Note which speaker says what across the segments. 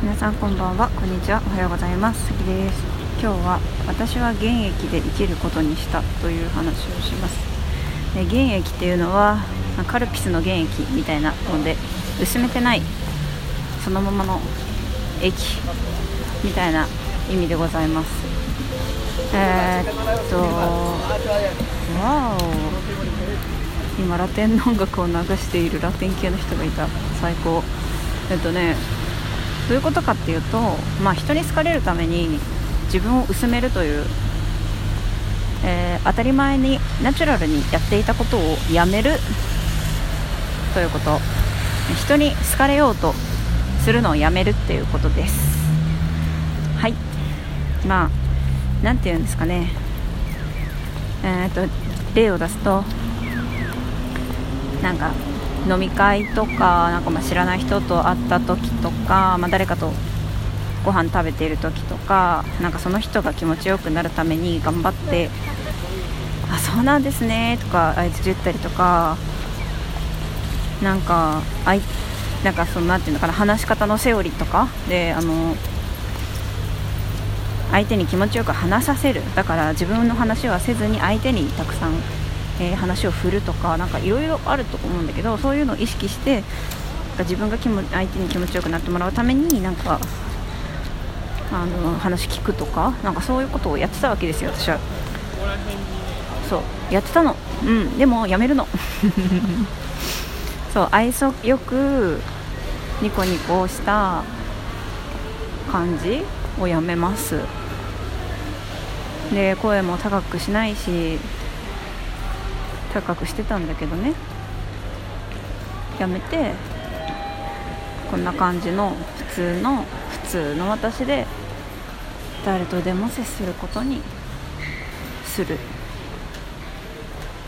Speaker 1: 皆さんこんばんは。こんにちは。おはようございます。さきです。今日は私は現役で生きることにしたという話をします。で現役っていうのはカルピスの原液みたいなので薄めてないそのままの液みたいな意味でございます。えー、っとわお。今ラテンの音楽を流しているラテン系の人がいた。最高。えっとねどういうことかっていうと、まあ、人に好かれるために自分を薄めるという、えー、当たり前にナチュラルにやっていたことをやめるということ。人に好かれようとするのをやめるっていうことです。はい。まあ何て言うんですかね。えー、っと例を出すとなんか飲み会とかなんかまあ知らない人と会った時とか、まあ、誰かとご飯食べている時とかなんかその人が気持ちよくなるために頑張って「あそうなんですね」とかあいつ言ったりとかなんかあいなんかそのなんていうのかな話し方のセオリーとかであの相手に気持ちよく話させる。だから自分の話はせずに相手にたくさんえー、話を振るとかなんかいろいろあると思うんだけどそういうのを意識して自分が気も相手に気持ちよくなってもらうためになんかあの話聞くとかなんかそういうことをやってたわけですよ私は。そう。やってたの。うん。でもやめるの。そう。愛想よくニコニコした感じをやめます。で声も高くしないし高くしてたんだけどね。やめてこんな感じの普通の普通の私で誰とでも接することにする。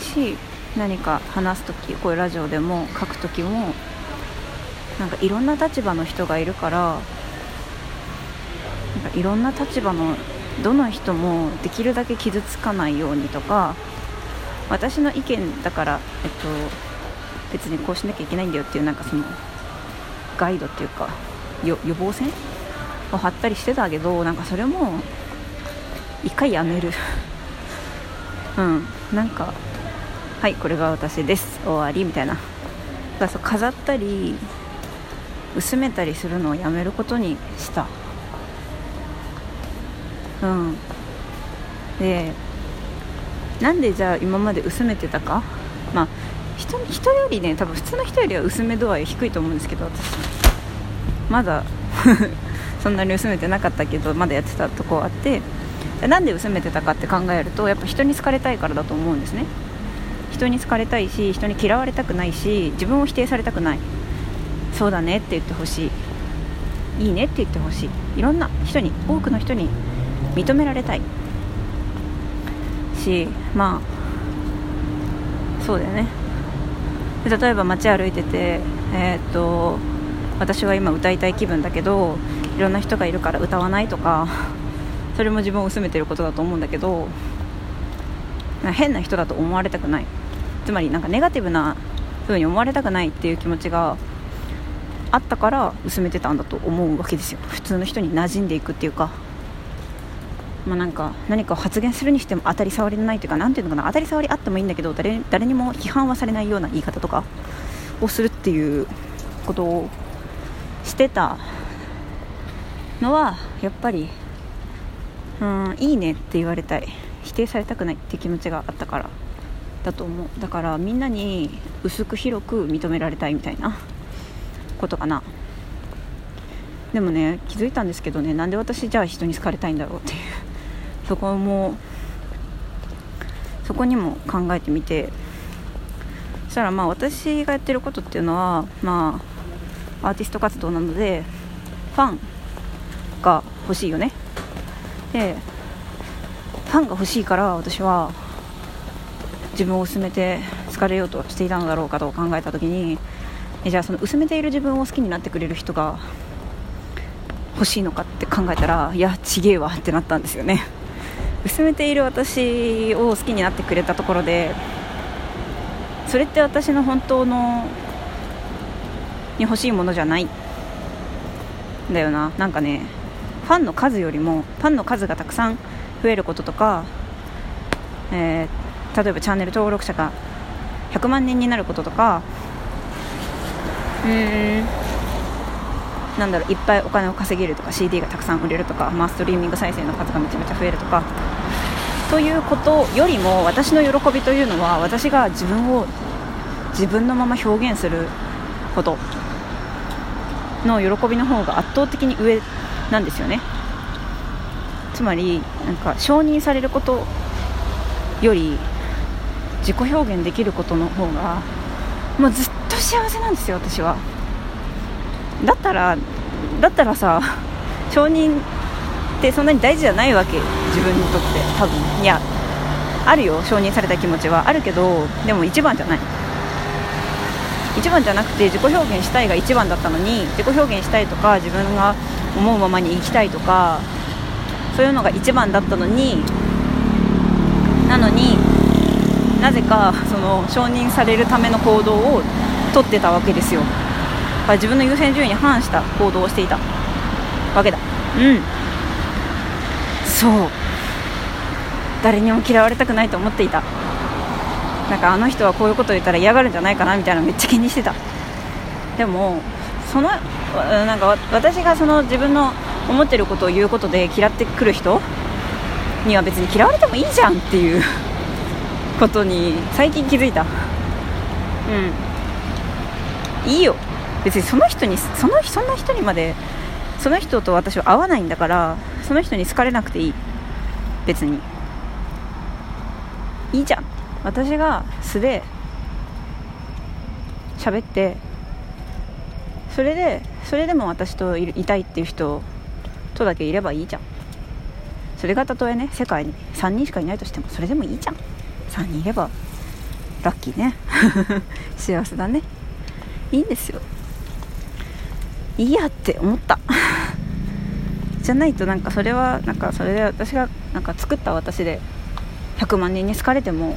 Speaker 1: し何か話す時こういうラジオでも書く時もなんかいろんな立場の人がいるからなんかいろんな立場のどの人もできるだけ傷つかないようにとか私の意見だから、えっと、別にこうしなきゃいけないんだよっていうなんかそのガイドっていうか予防線を張ったりしてたけどなんかそれも一回やめる。うん。なんかはいこれが私です。終わりみたいな。だそう飾ったり薄めたりするのをやめることにした。うん。でなんでじゃあ今まで薄めてたか？まあ人人よりね多分普通の人よりは薄め度合い低いと思うんですけど私。まだ そんなに薄めてなかったけどまだやってたとこあって。なんで薄めてたかって考えるとやっぱ人に好かれたいからだと思うんですね。人に好かれたいし人に嫌われたくないし自分を否定されたくない。そうだねって言ってほしい。いいねって言ってほしい。いろんな人に多くの人に認められたい。しまあそうだよね。例えば街歩いててえー、っと私は今歌いたい気分だけどいろんな人がいるから歌わないとかそれも自分を薄めてることだと思うんだけど変な人だと思われたくない。つまりなんかネガティブな風に思われたくないっていう気持ちがあったから薄めてたんだと思うわけですよ。普通の人に馴染んでいくっていうか。まあ、なんか何かを発言するにしても当たり障りのないというか何ていうのかな当たり障りあってもいいんだけど誰誰にも批判はされないような言い方とかをするっていうことをしてたのはやっぱりうんいいねって言われたい。否定されたくないって気持ちがあったからだと思う。だからみんなに薄く広く認められたいみたいなことかな。でもね気づいたんですけどねなんで私じゃあ人に好かれたいんだろうっていう。そこもそこにも考えてみて。そしたらまあ私がやってることっていうのはまあアーティスト活動なのでファンが欲しいよね。でファンが欲しいから私は自分を薄めて好かれようとしていたのだろうかと考えた時にじゃあその薄めている自分を好きになってくれる人が欲しいのかって考えたらいやちげえわってなったんですよね。薄めている私を好きになってくれたところでそれって私の本当のに欲しいものじゃない？んだよな。なんかねファンの数よりもファンの数がたくさん増えることとか、えー、例えばチャンネル登録者が100万人になることとかうーん。なんだろういっぱいお金を稼げるとか CD がたくさん売れるとか、まあ、ストリーミング再生の数がめちゃめちゃ増えるとかということよりも私の喜びというのは私が自分を自分のまま表現すること。の喜びの方が圧倒的に上なんですよね。つまりなんか承認されることより自己表現できることの方がもうずっと幸せなんですよ私は。だったらだったらさ承認ってそんなに大事じゃないわけ。自分にとって多分。いやあるよ。承認された気持ちはあるけどでも一番じゃない。一番じゃなくて自己表現したいが一番だったのに自己表現したいとか自分が思うままに生きたいとかそういうのが一番だったのになのになぜかその承認されるための行動をとってたわけですよ。自分の優先順位に反した行動をしていたわけだ。うん。そう。誰にも嫌われたくないと思っていた。なんかあの人はこういうことを言ったら嫌がるんじゃないかなみたいなめっちゃ気にしてた。でもそのなんか私がその自分の思ってることを言うことで嫌ってくる人には別に嫌われてもいいじゃんっていうことに最近気づいた。うん。いいよ別にその人にそのそんな人にまでその人と私は会わないんだからその人に好かれなくていい。別に。いいじゃん。私が素で喋ってそれでそれでも私といたいっていう人とだけいればいいじゃん。それがたとえね世界に3人しかいないとしてもそれでもいいじゃん。3人いればラッキーね。幸せだね。いいんですよ。いいやって思った。じゃないとなんかそれはなんかそれで私がなんか作った私で100万人に好かれても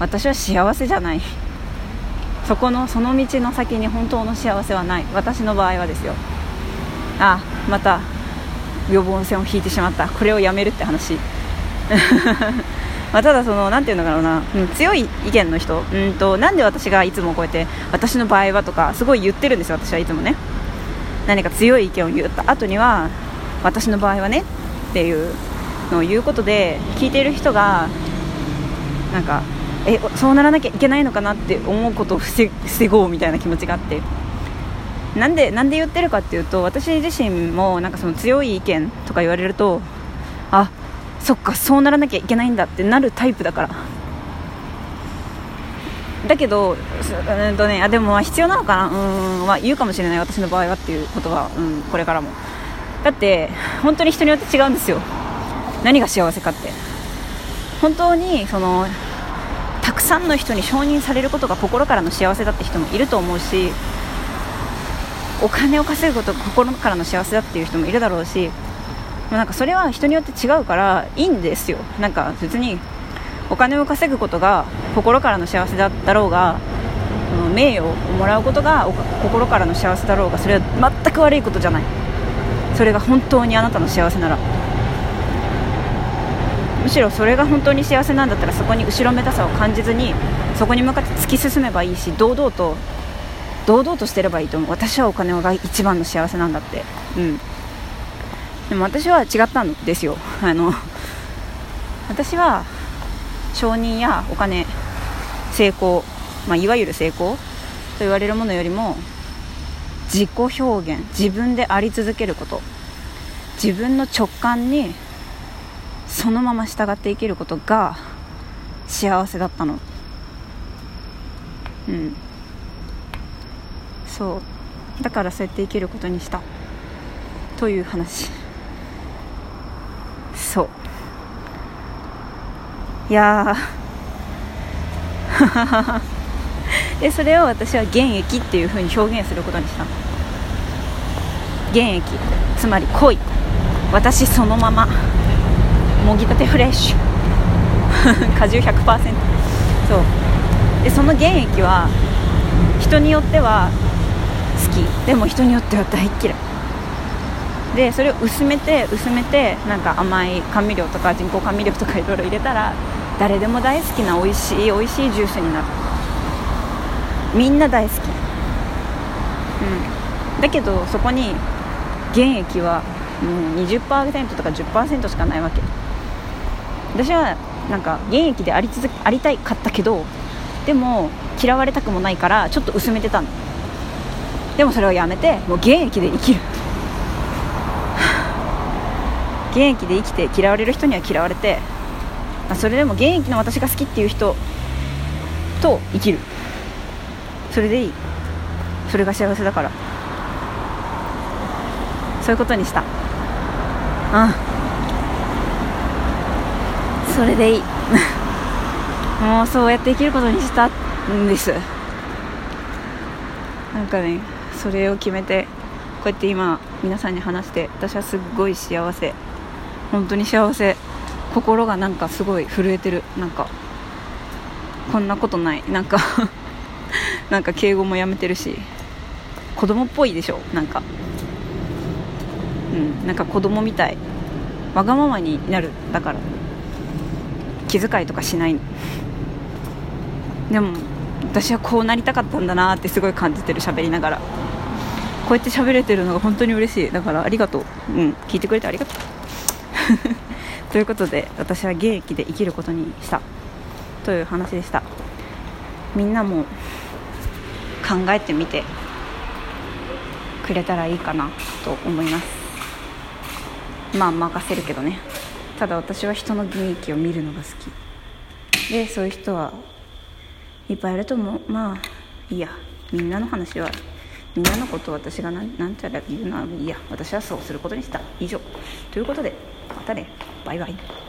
Speaker 1: 私は幸せじゃない。そこのその道の先に本当の幸せはない。私の場合はですよ。あまた予防線を引いてしまった。これをやめるって話。まあただその何て言うんだろうな、うん、強い意見の人。うんとなんで私がいつもこうやって私の場合はとかすごい言ってるんですよ私はいつもね。何か強い意見を言った後には私の場合はねっていうのを言うことで聞いている人がなんかえそうならなきゃいけないのかなって思うことを防ごうみたいな気持ちがあって。なんでなんで言ってるかっていうと私自身もなんかその強い意見とか言われるとあそっかそうならなきゃいけないんだってなるタイプだから。だけど、うんとね、あでも必要なのかな、うんまあ、言うかもしれない。私の場合はっていうことは、うん、これからも。だって本当に人によって違うんですよ。何が幸せかって。本当にそのたくさんの人に承認されることが心からの幸せだって人もいると思うしお金を稼ぐことが心からの幸せだっていう人もいるだろうしなんかそれは人によって違うからいいんですよ。なんか別にお金を稼ぐことが心からの幸せだったろうが名誉をもらうことが心からの幸せだろうがそれは全く悪いことじゃない。それが本当にあなたの幸せなら。むしろそれが本当に幸せなんだったらそこに後ろめたさを感じずにそこに向かって突き進めばいいし堂々と堂々としてればいいと思う。私はお金が一番の幸せなんだって。うん。でも私は違ったんですよ。あの私は承認やお金成功、まあ、いわゆる成功と言われるものよりも自己表現自分であり続けること。自分の直感にそのまま従って生きることが幸せだったの。うん。そう。だからそうやって生きることにした。という話。そう。いやで それを私は現役っていうふうに表現することにした現役つまり恋。私そのまま。もぎたてフレッシュ。果汁100%そう。でその原液は人によっては好き。でも人によっては大嫌い。でそれを薄めて薄めてなんか甘い甘味料とか人工甘味料とかいろいろ入れたら誰でも大好きな美味しい美味しいジュースになる。みんな大好き。うん。だけどそこに原液はもう20%とか10%しかないわけ。私はなんか現役であり続ありたいかったけどでも嫌われたくもないからちょっと薄めてたの。でもそれをやめてもう現役で生きる。現役で生きて嫌われる人には嫌われてあそれでも現役の私が好きっていう人と生きる。それでいい。それが幸せだから。そういうことにした。うん。それでいい。もうそうやって生きることにしたんです。なんかねそれを決めてこうやって今皆さんに話して私はすっごい幸せ。本当に幸せ。心がなんかすごい震えてる。なんかこんなことない。なんか なんか敬語もやめてるし。子供っぽいでしょ？なんか。うん。なんか子供みたい。わがままになる。だから。気遣いとかしない。でも私はこうなりたかったんだなってすごい感じてる喋りながら。こうやって喋れてるのが本当に嬉しい。だからありがとう。うん。聞いてくれてありがとう。ということで私は現役で生きることにした。という話でした。みんなも考えてみてくれたらいいかなと思います。まあ任せるけどね。ただ私は人の現役を見るのが好き。でそういう人はいっぱいいると思う。まあいいや。みんなの話はみんなのことを私がなんなんちゃら言うのはいいや。私はそうすることにした。以上。ということでまたね。バイバイ